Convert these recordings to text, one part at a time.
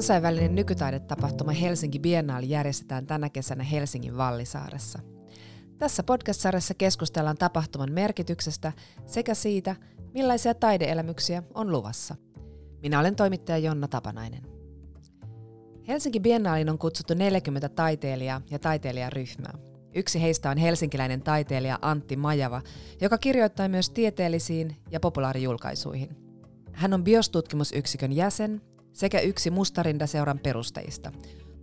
Kansainvälinen nykytaidetapahtuma Helsinki Biennaali järjestetään tänä kesänä Helsingin Vallisaaressa. Tässä podcast-sarjassa keskustellaan tapahtuman merkityksestä sekä siitä, millaisia taideelämyksiä on luvassa. Minä olen toimittaja Jonna Tapanainen. Helsinki Biennaaliin on kutsuttu 40 taiteilijaa ja taiteilijaryhmää. Yksi heistä on helsinkiläinen taiteilija Antti Majava, joka kirjoittaa myös tieteellisiin ja populaarijulkaisuihin. Hän on biostutkimusyksikön jäsen sekä yksi Mustarinda-seuran perustajista.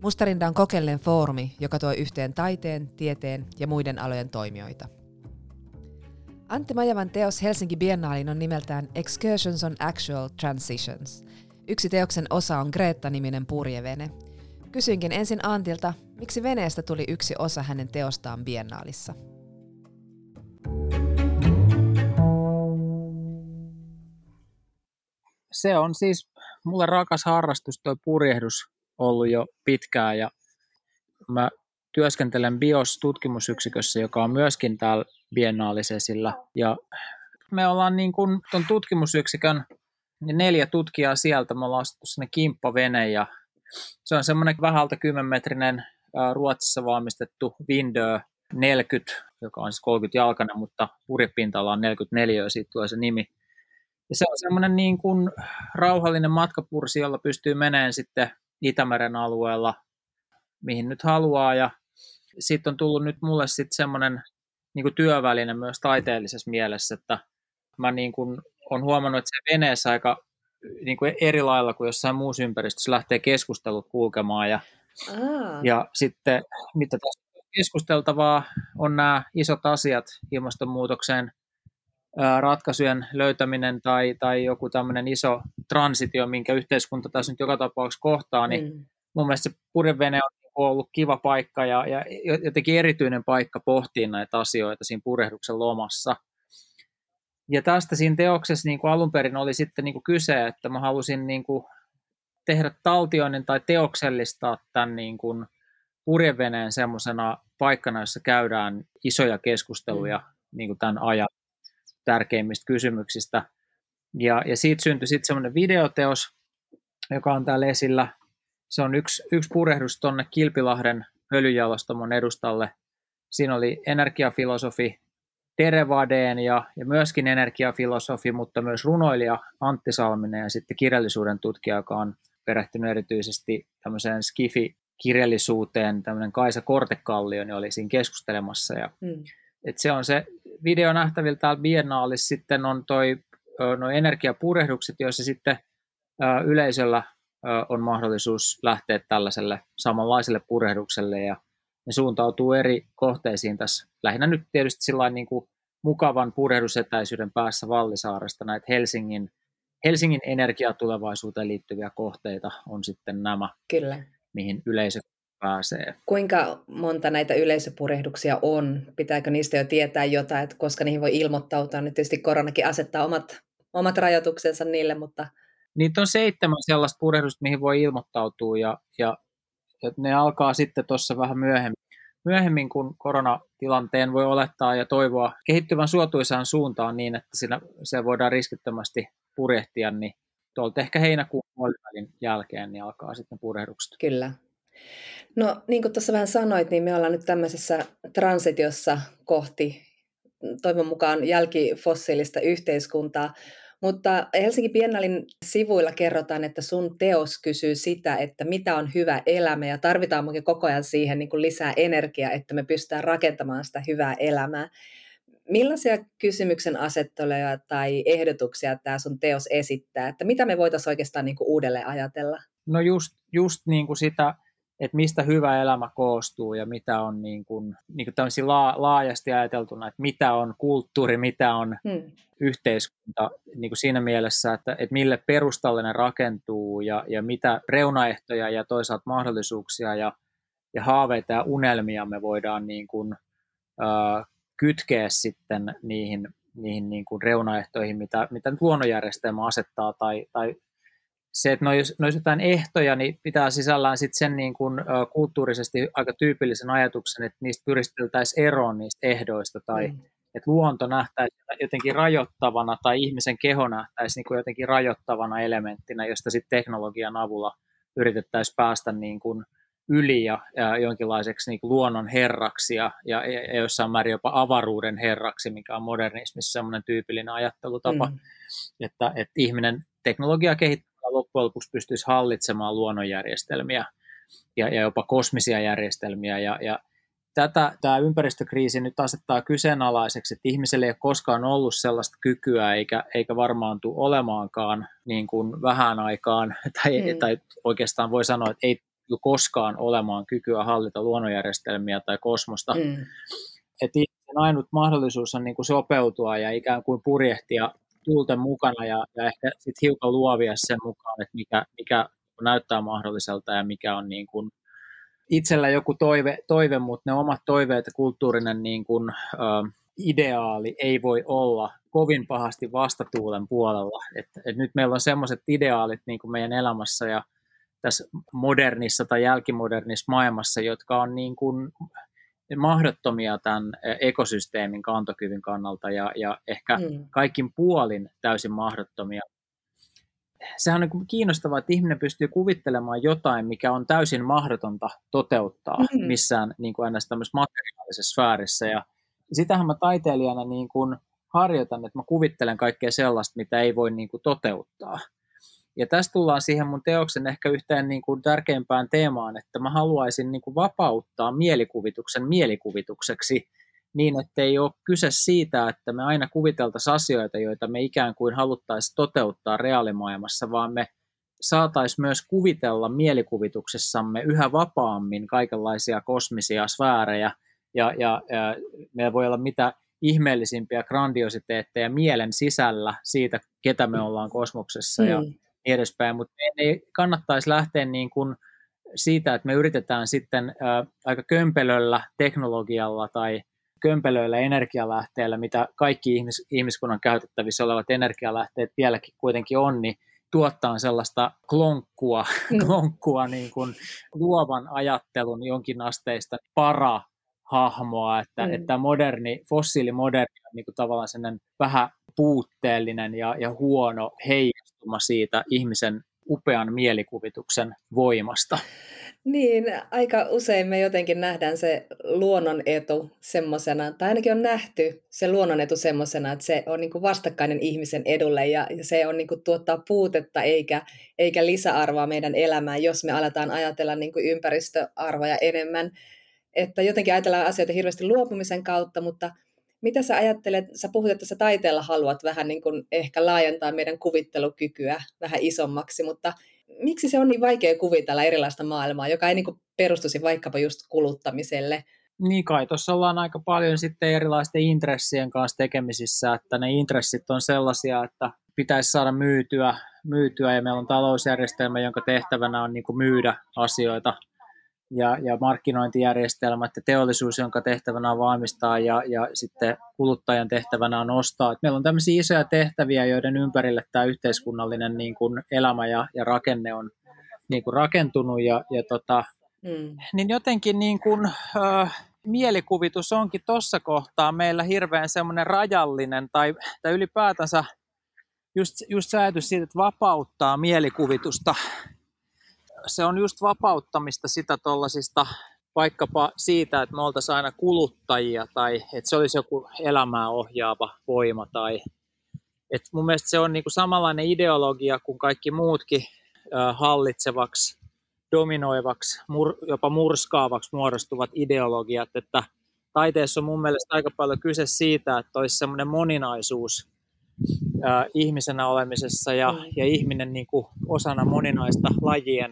Mustarinda on kokeilleen foorumi, joka tuo yhteen taiteen, tieteen ja muiden alojen toimijoita. Antti Majavan teos Helsinki Biennaaliin on nimeltään Excursions on Actual Transitions. Yksi teoksen osa on Greta-niminen purjevene. Kysyinkin ensin Antilta, miksi veneestä tuli yksi osa hänen teostaan Biennaalissa. Se on siis mulle rakas harrastus tuo purjehdus ollut jo pitkään ja mä työskentelen BIOS-tutkimusyksikössä, joka on myöskin täällä biennaalisesillä. Ja me ollaan niin kuin tuon tutkimusyksikön neljä tutkijaa sieltä, me ollaan ostettu sinne kimppavene ja se on semmoinen vähän alta 10-metrinen Ruotsissa valmistettu Window 40, joka on siis 30 jalkainen, mutta purjepinta on 44 ja siitä tulee se nimi. Ja se on semmoinen niin kuin rauhallinen matkapursi, jolla pystyy menemään sitten Itämeren alueella, mihin nyt haluaa. Ja sitten on tullut nyt mulle sitten semmoinen niin kuin työväline myös taiteellisessa mielessä, että mä niin kuin on huomannut, että se veneessä aika niin kuin eri lailla kuin jossain muussa ympäristössä lähtee keskustelut kulkemaan. Ja, Aa. ja sitten mitä tässä keskusteltavaa on nämä isot asiat ilmastonmuutokseen ratkaisujen löytäminen tai, tai joku tämmöinen iso transitio, minkä yhteiskunta tässä nyt joka tapauksessa kohtaa, niin mm. mun mielestä se purjevene on niinku ollut kiva paikka ja, ja jotenkin erityinen paikka pohtia näitä asioita siinä purehduksen lomassa. Ja tästä siinä teoksessa niin kuin alun perin oli sitten niin kuin kyse, että mä halusin niin kuin tehdä taltioinnin tai teoksellistaa tämän niin kuin purjeveneen semmoisena paikkana, jossa käydään isoja keskusteluja mm. niin kuin tämän ajan tärkeimmistä kysymyksistä. Ja, ja siitä syntyi sitten semmoinen videoteos, joka on täällä esillä. Se on yksi, yksi purehdus tuonne Kilpilahden öljyjalostamon edustalle. Siinä oli energiafilosofi Terevadeen ja, ja myöskin energiafilosofi, mutta myös runoilija Antti Salminen ja sitten kirjallisuuden tutkija, joka on perehtynyt erityisesti tämmöiseen skifi-kirjallisuuteen, tämmöinen Kaisa Kortekallio, niin oli siinä keskustelemassa. Ja, mm. Et se on se video nähtävillä täällä Biennaalissa sitten on toi no energiapurehdukset, joissa sitten yleisöllä on mahdollisuus lähteä tällaiselle samanlaiselle purehdukselle ja ne suuntautuu eri kohteisiin tässä. Lähinnä nyt tietysti sillä niin kuin mukavan purehdusetäisyyden päässä Vallisaaresta näitä Helsingin, Helsingin energiatulevaisuuteen liittyviä kohteita on sitten nämä, Kyllä. mihin yleisö pääsee. Kuinka monta näitä yleisöpurehduksia on? Pitääkö niistä jo tietää jotain, että koska niihin voi ilmoittautua? Nyt tietysti koronakin asettaa omat, omat rajoituksensa niille, mutta... Niitä on seitsemän sellaista purehdusta, mihin voi ilmoittautua ja, ja, ja ne alkaa sitten tuossa vähän myöhemmin. Myöhemmin, kun koronatilanteen voi olettaa ja toivoa kehittyvän suotuisaan suuntaan niin, että siinä, se voidaan riskittömästi purjehtia, niin tuolta ehkä heinäkuun puolivälin jälkeen niin alkaa sitten purehdukset. Kyllä. No niin kuin tuossa vähän sanoit, niin me ollaan nyt tämmöisessä transitiossa kohti toivon mukaan jälkifossiilista yhteiskuntaa. Mutta Helsinki Biennalin sivuilla kerrotaan, että sun teos kysyy sitä, että mitä on hyvä elämä ja tarvitaan koko ajan siihen niin kuin lisää energiaa, että me pystytään rakentamaan sitä hyvää elämää. Millaisia kysymyksen asetteluja tai ehdotuksia tämä sun teos esittää, että mitä me voitaisiin oikeastaan niin kuin uudelleen ajatella? No just, just niin kuin sitä, että mistä hyvä elämä koostuu ja mitä on niin kuin, niin kuin laa, laajasti ajateltuna, että mitä on kulttuuri, mitä on hmm. yhteiskunta niin kuin siinä mielessä, että, että mille perustalle ne rakentuu ja, ja mitä reunaehtoja ja toisaalta mahdollisuuksia ja, ja haaveita ja unelmia me voidaan niin kuin, äh, kytkeä sitten niihin, niihin niin kuin reunaehtoihin, mitä, mitä luonnonjärjestelmä asettaa tai, tai se, että ne olisi jotain ehtoja, niin pitää sisällään sit sen niin kuin, kulttuurisesti aika tyypillisen ajatuksen, että niistä pyristeltäisiin eroon niistä ehdoista tai mm. että luonto nähtäisiin jotenkin rajoittavana tai ihmisen keho nähtäisiin niin kuin jotenkin rajoittavana elementtinä, josta sitten teknologian avulla yritettäisiin päästä niin kuin yli ja, ja jonkinlaiseksi niin kuin luonnon herraksi ja, ja, ja jossain määrin jopa avaruuden herraksi, mikä on modernismissa semmoinen tyypillinen ajattelutapa, mm. että, että ihminen teknologia kehittämällä loppujen lopuksi pystyisi hallitsemaan luonnonjärjestelmiä ja, ja jopa kosmisia järjestelmiä ja, ja tätä tämä ympäristökriisi nyt asettaa kyseenalaiseksi, että ihmiselle ei ole koskaan ollut sellaista kykyä eikä, eikä varmaan tule olemaankaan niin kuin vähän aikaan, tai, mm. tai oikeastaan voi sanoa, että ei tule koskaan olemaan kykyä hallita luonnonjärjestelmiä tai kosmosta. Mm. Että ainut mahdollisuus on niin kuin sopeutua ja ikään kuin purjehtia tuulten mukana ja, ja ehkä sitten hiukan luovia sen mukaan, että mikä, mikä näyttää mahdolliselta ja mikä on niin kuin itsellä joku toive, toive, mutta ne omat toiveet ja kulttuurinen niin kuin, äh, ideaali ei voi olla kovin pahasti vastatuulen puolella. Et, et nyt meillä on sellaiset ideaalit niin kuin meidän elämässä ja tässä modernissa tai jälkimodernissa maailmassa, jotka on niin kuin mahdottomia tämän ekosysteemin kantokyvyn kannalta ja, ja ehkä mm. kaikin puolin täysin mahdottomia sehän on niin kiinnostavaa, että ihminen pystyy kuvittelemaan jotain, mikä on täysin mahdotonta toteuttaa mm-hmm. missään niin kuin ennäs tämmöisessä materiaalisessa sfäärissä. Ja sitähän mä taiteilijana niin kuin harjoitan, että mä kuvittelen kaikkea sellaista, mitä ei voi niin kuin toteuttaa. Ja tästä tullaan siihen mun teoksen ehkä yhteen niin kuin tärkeimpään teemaan, että mä haluaisin niin kuin vapauttaa mielikuvituksen mielikuvitukseksi niin, että ei ole kyse siitä, että me aina kuviteltaisiin asioita, joita me ikään kuin haluttaisiin toteuttaa reaalimaailmassa, vaan me saataisiin myös kuvitella mielikuvituksessamme yhä vapaammin kaikenlaisia kosmisia sfäärejä, ja, ja, ja meillä voi olla mitä ihmeellisimpiä grandiositeetteja mielen sisällä siitä, ketä me ollaan kosmoksessa mm. ja niin edespäin, mutta ei kannattaisi lähteä niin kuin siitä, että me yritetään sitten ää, aika kömpelöllä teknologialla tai kömpelöillä energialähteillä, mitä kaikki ihmis, ihmiskunnan käytettävissä olevat energialähteet vieläkin kuitenkin on, niin tuottaa sellaista klonkkua, mm. klonkkua niin kuin luovan ajattelun jonkinasteista para hahmoa, että, mm. että moderni, fossiilimoderni on niin kuin tavallaan sellainen vähän puutteellinen ja, ja huono heijastuma siitä ihmisen upean mielikuvituksen voimasta. Niin, aika usein me jotenkin nähdään se luonnon etu semmoisena, tai ainakin on nähty se luonnon etu semmoisena, että se on niin vastakkainen ihmisen edulle ja se on niin tuottaa puutetta eikä, eikä lisäarvoa meidän elämään, jos me aletaan ajatella niin ympäristöarvoja enemmän. Että jotenkin ajatellaan asioita hirveästi luopumisen kautta, mutta mitä sä ajattelet, sä puhut, että sä taiteella haluat vähän niin kuin ehkä laajentaa meidän kuvittelukykyä vähän isommaksi, mutta miksi se on niin vaikea kuvitella erilaista maailmaa, joka ei niin kuin perustuisi vaikkapa just kuluttamiselle? Niin kai, tuossa ollaan aika paljon sitten erilaisten intressien kanssa tekemisissä, että ne intressit on sellaisia, että pitäisi saada myytyä, myytyä ja meillä on talousjärjestelmä, jonka tehtävänä on niin kuin myydä asioita ja, ja markkinointijärjestelmät ja teollisuus, jonka tehtävänä on valmistaa ja, ja sitten kuluttajan tehtävänä on ostaa. Et meillä on tämmöisiä isoja tehtäviä, joiden ympärille tämä yhteiskunnallinen niin kuin elämä ja, ja rakenne on niin kuin rakentunut ja, ja tota, mm. niin jotenkin niin kuin, äh, mielikuvitus onkin tuossa kohtaa meillä hirveän semmoinen rajallinen tai, tai ylipäätänsä just, just säätys siitä, että vapauttaa mielikuvitusta se on just vapauttamista sitä tuollaisista vaikkapa siitä, että me oltaisiin aina kuluttajia tai että se olisi joku elämää ohjaava voima tai että mun mielestä se on niinku samanlainen ideologia kuin kaikki muutkin hallitsevaksi, dominoivaksi, mur, jopa murskaavaksi muodostuvat ideologiat, että taiteessa on mun mielestä aika paljon kyse siitä, että olisi semmoinen moninaisuus ihmisenä olemisessa ja, mm. ja ihminen niin kuin osana moninaista lajien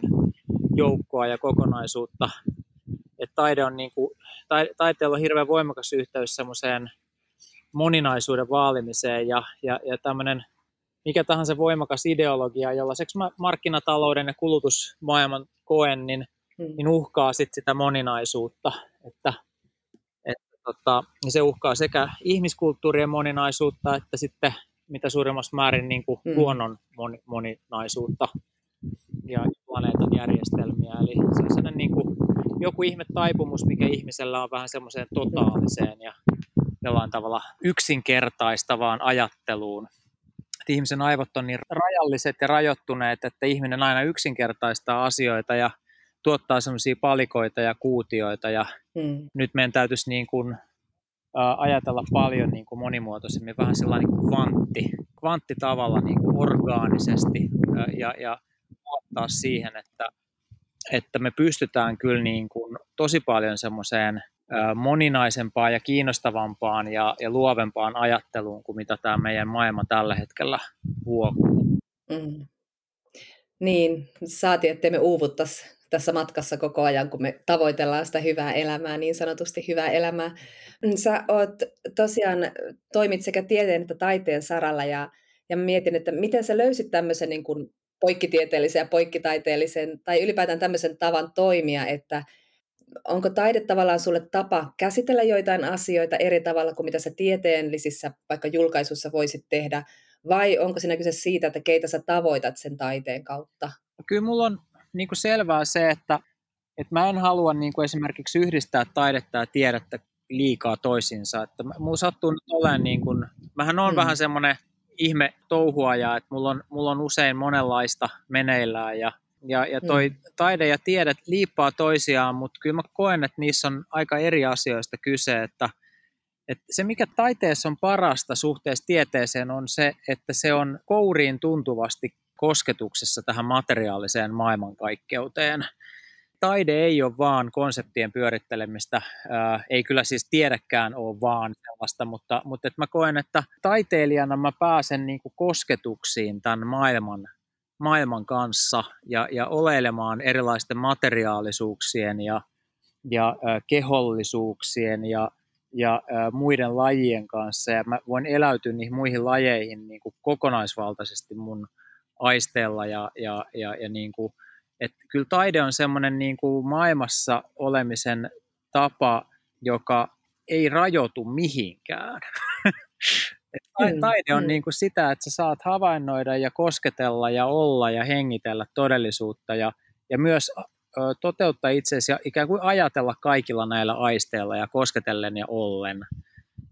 joukkoa ja kokonaisuutta. Et taide on niin kuin, taiteella on hirveän voimakas yhteys semmoiseen moninaisuuden vaalimiseen ja, ja, ja tämmöinen mikä tahansa voimakas ideologia, jollaiseksi mä markkinatalouden ja kulutusmaailman koen, niin, hmm. niin uhkaa sit sitä moninaisuutta. Että, että tota, niin se uhkaa sekä ihmiskulttuurien moninaisuutta että sitten mitä suurimmassa määrin niin kuin hmm. luonnon moni, moninaisuutta ja planeetan järjestelmiä. Eli se on sellainen niin kuin joku ihme taipumus, mikä ihmisellä on vähän semmoiseen totaaliseen ja jollain tavalla yksinkertaistavaan ajatteluun. että ihmisen aivot on niin rajalliset ja rajoittuneet, että ihminen aina yksinkertaistaa asioita ja tuottaa semmoisia palikoita ja kuutioita ja mm. nyt meidän täytyisi niin kuin, ajatella paljon niin kuin monimuotoisemmin, vähän sellainen niin kuin kvantti, kvanttitavalla niin kuin orgaanisesti ja, ja luottaa siihen, että, että me pystytään kyllä niin kuin tosi paljon semmoiseen moninaisempaan ja kiinnostavampaan ja, ja luovempaan ajatteluun kuin mitä tämä meidän maailma tällä hetkellä huokuu. Mm. Niin, saatiin, ettei me uuvuttaisi tässä matkassa koko ajan, kun me tavoitellaan sitä hyvää elämää, niin sanotusti hyvää elämää. Sä oot tosiaan, toimit sekä tieteen että taiteen saralla ja, ja mietin, että miten sä löysit tämmöisen niin kuin poikkitieteellisen ja poikkitaiteellisen tai ylipäätään tämmöisen tavan toimia, että onko taide tavallaan sulle tapa käsitellä joitain asioita eri tavalla kuin mitä sä tieteellisissä vaikka julkaisussa voisit tehdä, vai onko siinä kyse siitä, että keitä sä tavoitat sen taiteen kautta? Kyllä mulla on niin kuin selvää se, että, että mä en halua niin kuin esimerkiksi yhdistää taidetta ja tiedettä liikaa toisiinsa. Että mulla sattuu nyt olemaan, niin kuin, mähän on mm. vähän semmoinen ihme touhuaja, että mulla on, mulla on usein monenlaista meneillään ja, ja, ja toi mm. taide ja tiede liippaa toisiaan, mutta kyllä mä koen, että niissä on aika eri asioista kyse, että, että se mikä taiteessa on parasta suhteessa tieteeseen on se, että se on kouriin tuntuvasti kosketuksessa tähän materiaaliseen maailmankaikkeuteen. Taide ei ole vaan konseptien pyörittelemistä, ää, ei kyllä siis tiedäkään ole vaan sellaista, mutta, mutta että mä koen, että taiteilijana mä pääsen niin kuin kosketuksiin tämän maailman, maailman kanssa ja, ja oleilemaan erilaisten materiaalisuuksien ja, ja ää, kehollisuuksien ja, ja ää, muiden lajien kanssa. Ja mä voin eläytyä niihin muihin lajeihin niin kuin kokonaisvaltaisesti mun aisteella ja, ja, ja, ja niin kuin, että kyllä taide on semmoinen niin kuin maailmassa olemisen tapa, joka ei rajoitu mihinkään. Mm, taide on niin kuin sitä, että sä saat havainnoida ja kosketella ja olla ja hengitellä todellisuutta ja, ja myös toteuttaa itseäsi ja ikään kuin ajatella kaikilla näillä aisteilla ja kosketellen ja ollen.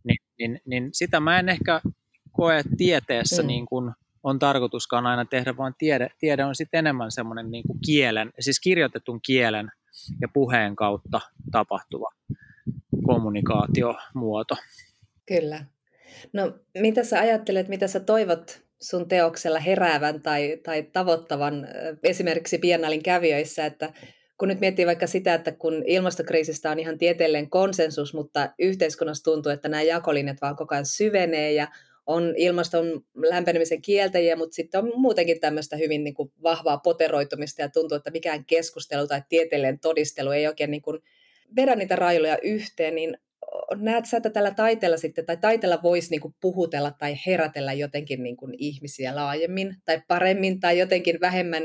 Niin, niin, niin sitä mä en ehkä koe tieteessä mm. niin kuin on tarkoituskaan aina tehdä, vaan tiede, tiede on sitten enemmän semmoinen niin kielen, siis kirjoitetun kielen ja puheen kautta tapahtuva kommunikaatiomuoto. Kyllä. No mitä sä ajattelet, mitä sä toivot sun teoksella heräävän tai, tai tavoittavan esimerkiksi Biennalin kävijöissä, että kun nyt miettii vaikka sitä, että kun ilmastokriisistä on ihan tieteellinen konsensus, mutta yhteiskunnassa tuntuu, että nämä jakolinjat vaan koko ajan syvenee ja on ilmaston lämpenemisen kieltäjiä, mutta sitten on muutenkin tämmöistä hyvin niin kuin vahvaa poteroitumista ja tuntuu, että mikään keskustelu tai tieteellinen todistelu ei oikein niin kuin vedä niitä railoja yhteen, niin näet sä, että tällä taiteella sitten, tai taiteella voisi niin kuin puhutella tai herätellä jotenkin niin kuin ihmisiä laajemmin tai paremmin tai jotenkin vähemmän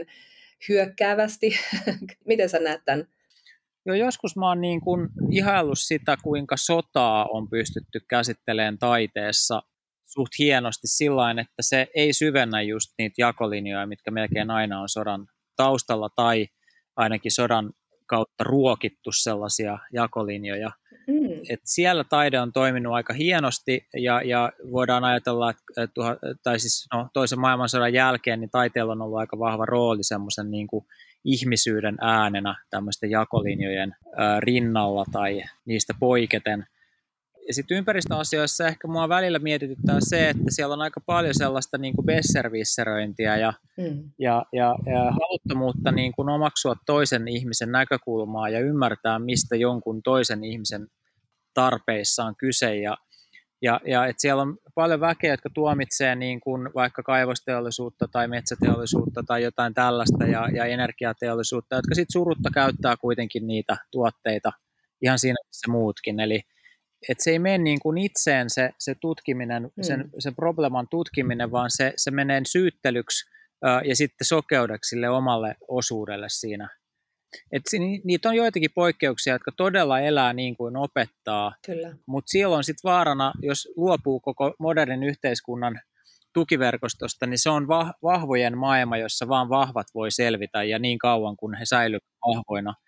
hyökkäävästi? Miten sä näet tämän? Jo joskus mä oon niin kuin ihaillut sitä, kuinka sotaa on pystytty käsittelemään taiteessa suht hienosti sillä että se ei syvennä just niitä jakolinjoja, mitkä melkein aina on sodan taustalla tai ainakin sodan kautta ruokittu sellaisia jakolinjoja. Mm. Et siellä taide on toiminut aika hienosti ja, ja voidaan ajatella, että tuha, tai siis no, toisen maailmansodan jälkeen niin taiteella on ollut aika vahva rooli semmoisen niin kuin ihmisyyden äänenä tämmöisten jakolinjojen ää, rinnalla tai niistä poiketen – ja sitten ympäristöasioissa ehkä mua välillä mietityttää se, että siellä on aika paljon sellaista niin kuin besservisseröintiä ja, mm. ja, ja, ja haluttomuutta niin kuin omaksua toisen ihmisen näkökulmaa ja ymmärtää, mistä jonkun toisen ihmisen tarpeissa on kyse. Ja, ja, ja että siellä on paljon väkeä, jotka tuomitsee niin kuin vaikka kaivosteollisuutta tai metsäteollisuutta tai jotain tällaista ja, ja energiateollisuutta, jotka sitten surutta käyttää kuitenkin niitä tuotteita ihan siinä missä muutkin. Eli, että se ei mene niin kuin itseen se, se tutkiminen, mm. sen, sen probleman tutkiminen, vaan se, se menee syyttelyksi ää, ja sitten sokeudeksi sille omalle osuudelle siinä. Et niitä on joitakin poikkeuksia, jotka todella elää niin kuin opettaa, mutta siellä on sitten vaarana, jos luopuu koko modernin yhteiskunnan tukiverkostosta, niin se on vahvojen maailma, jossa vaan vahvat voi selvitä ja niin kauan kun he säilyvät vahvoina –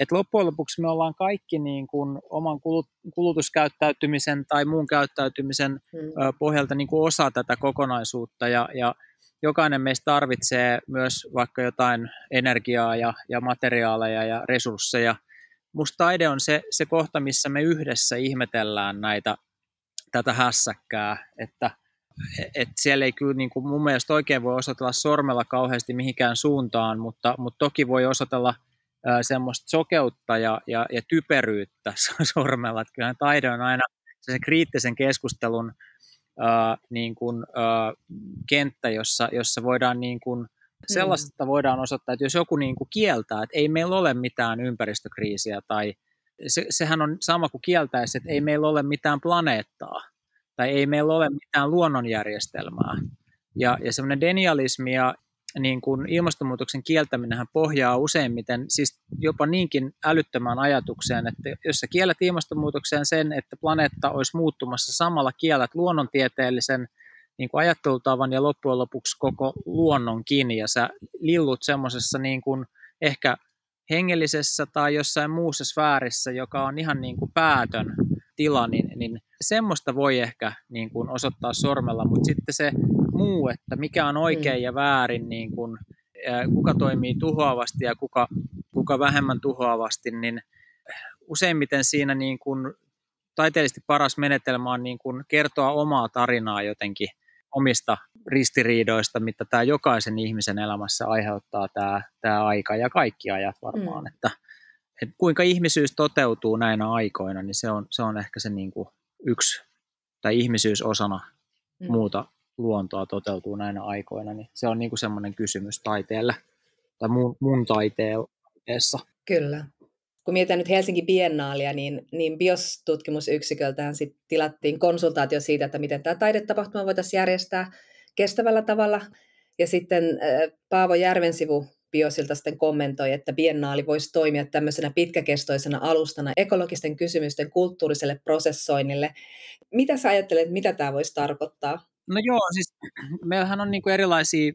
et loppujen lopuksi me ollaan kaikki niin kuin oman kulut, kulutuskäyttäytymisen tai muun käyttäytymisen mm. pohjalta niin kuin osa tätä kokonaisuutta ja, ja jokainen meistä tarvitsee myös vaikka jotain energiaa ja, ja materiaaleja ja resursseja. Musta taide on se, se kohta, missä me yhdessä ihmetellään näitä, tätä hässäkkää, että et siellä ei kyllä niin kuin mun mielestä oikein voi osoitella sormella kauheasti mihinkään suuntaan, mutta, mutta toki voi osoitella semmoista sokeutta ja, ja, ja typeryyttä sormella. Että kyllähän taide on aina sen kriittisen keskustelun ää, niin kuin, ää, kenttä, jossa, jossa voidaan niin kuin, mm. sellaista voidaan osoittaa, että jos joku niin kuin kieltää, että ei meillä ole mitään ympäristökriisiä tai se, sehän on sama kuin kieltäisi, että ei meillä ole mitään planeettaa tai ei meillä ole mitään luonnonjärjestelmää. Ja, ja semmoinen denialismi ja niin kuin ilmastonmuutoksen kieltäminen pohjaa useimmiten siis jopa niinkin älyttömään ajatukseen, että jos sä kiellät ilmastonmuutokseen sen, että planeetta olisi muuttumassa samalla kiellät luonnontieteellisen niin kuin ajattelutavan ja loppujen lopuksi koko luonnonkin ja sä lillut semmoisessa niin kuin ehkä hengellisessä tai jossain muussa sfäärissä, joka on ihan niin kuin päätön tila, niin, niin semmoista voi ehkä niin kuin osoittaa sormella, mutta sitten se muu, että mikä on oikein mm. ja väärin, niin kuin, kuka toimii tuhoavasti ja kuka, kuka vähemmän tuhoavasti, niin useimmiten siinä niin kuin, taiteellisesti paras menetelmä on niin kuin kertoa omaa tarinaa jotenkin omista ristiriidoista, mitä tämä jokaisen ihmisen elämässä aiheuttaa tämä, tämä aika ja kaikki ajat varmaan, mm. että, että kuinka ihmisyys toteutuu näinä aikoina, niin se on, se on ehkä se niin kuin yksi, tai ihmisyys osana mm. muuta luontoa toteutuu näinä aikoina, niin se on niin kuin semmoinen kysymys taiteelle tai mun, mun taiteessa. Kyllä. Kun mietitään nyt Helsinki Biennaalia, niin, niin BIOS-tutkimusyksiköltähän sit tilattiin konsultaatio siitä, että miten tämä taidetapahtuma voitaisiin järjestää kestävällä tavalla. Ja sitten Paavo Järvensivu Biosilta sitten kommentoi, että biennaali voisi toimia tämmöisenä pitkäkestoisena alustana ekologisten kysymysten kulttuuriselle prosessoinnille. Mitä sä ajattelet, mitä tämä voisi tarkoittaa? No joo, siis meillähän on niinku erilaisia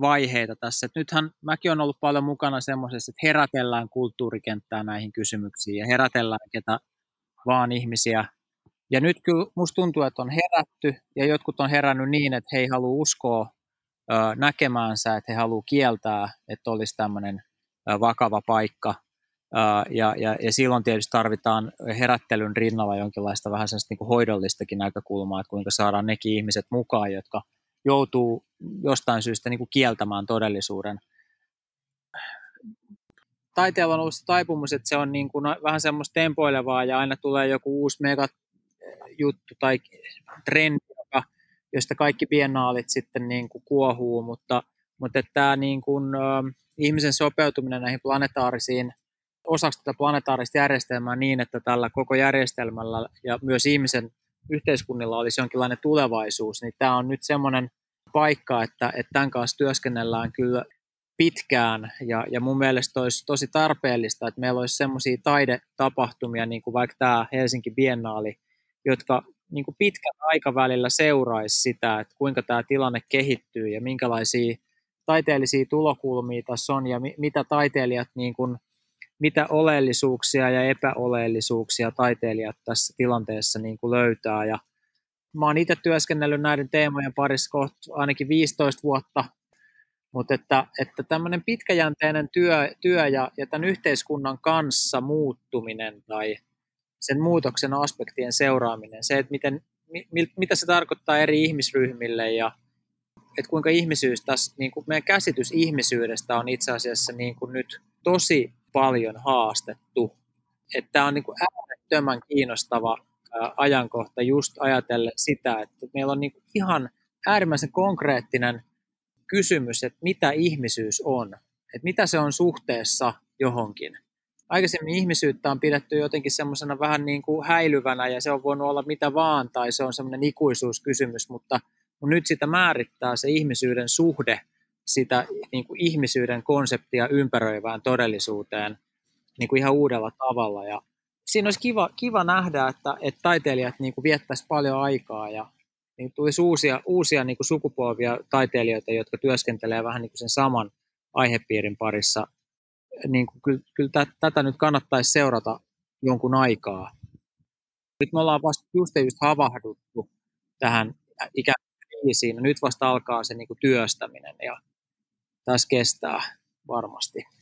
vaiheita tässä. Et nythän mäkin olen ollut paljon mukana semmoisessa, että herätellään kulttuurikenttää näihin kysymyksiin ja herätellään ketä vaan ihmisiä. Ja nyt kyllä musta tuntuu, että on herätty ja jotkut on herännyt niin, että he ei halua uskoa näkemäänsä, että he haluaa kieltää, että olisi tämmöinen vakava paikka – ja, ja, ja silloin tietysti tarvitaan herättelyn rinnalla jonkinlaista vähän sellaista niin kuin hoidollistakin näkökulmaa, että kuinka saadaan nekin ihmiset mukaan, jotka joutuu jostain syystä niin kuin kieltämään todellisuuden. Taiteella on ollut taipumus, että se on niin kuin vähän semmoista tempoilevaa ja aina tulee joku uusi mega juttu tai trendi, josta kaikki biennaalit sitten niin kuin kuohuu, mutta, mutta tämä niin kuin, ihmisen sopeutuminen näihin planetaarisiin osaksi tätä planetaarista järjestelmää niin, että tällä koko järjestelmällä ja myös ihmisen yhteiskunnilla olisi jonkinlainen tulevaisuus, niin tämä on nyt semmoinen paikka, että, että tämän kanssa työskennellään kyllä pitkään. Ja, ja mun mielestä olisi tosi tarpeellista, että meillä olisi semmoisia taidetapahtumia, niin kuin vaikka tämä Helsinki Biennaali, jotka niin kuin pitkällä aikavälillä seuraisi sitä, että kuinka tämä tilanne kehittyy ja minkälaisia taiteellisia tulokulmia tässä on ja mi, mitä taiteilijat niin kuin mitä oleellisuuksia ja epäoleellisuuksia taiteilijat tässä tilanteessa niin kuin löytää. Ja mä oon itse työskennellyt näiden teemojen parissa kohta ainakin 15 vuotta, mutta että, että tämmöinen pitkäjänteinen työ, työ ja, ja tämän yhteiskunnan kanssa muuttuminen tai sen muutoksen aspektien seuraaminen, se, että miten, mi, mitä se tarkoittaa eri ihmisryhmille ja että kuinka ihmisyys tässä, niin kuin meidän käsitys ihmisyydestä on itse asiassa niin kuin nyt tosi paljon haastettu. Tämä on niin kuin äärettömän kiinnostava ajankohta just ajatellen sitä, että meillä on niin kuin ihan äärimmäisen konkreettinen kysymys, että mitä ihmisyys on, että mitä se on suhteessa johonkin. Aikaisemmin ihmisyyttä on pidetty jotenkin semmoisena vähän niin kuin häilyvänä ja se on voinut olla mitä vaan tai se on semmoinen ikuisuuskysymys, mutta nyt sitä määrittää se ihmisyyden suhde sitä niin kuin ihmisyyden konseptia ympäröivään todellisuuteen niin kuin ihan uudella tavalla. Ja siinä olisi kiva, kiva nähdä, että, että taiteilijat niin kuin viettäisi paljon aikaa ja niin tulisi uusia, uusia niin kuin sukupolvia taiteilijoita, jotka työskentelee vähän niin kuin sen saman aihepiirin parissa niin kuin, kyllä, kyllä tätä nyt kannattaisi seurata jonkun aikaa. Nyt me ollaan vasta just, just havahduttu tähän ikään kriisiin. Nyt vasta alkaa se niin kuin työstäminen ja tässä kestää varmasti.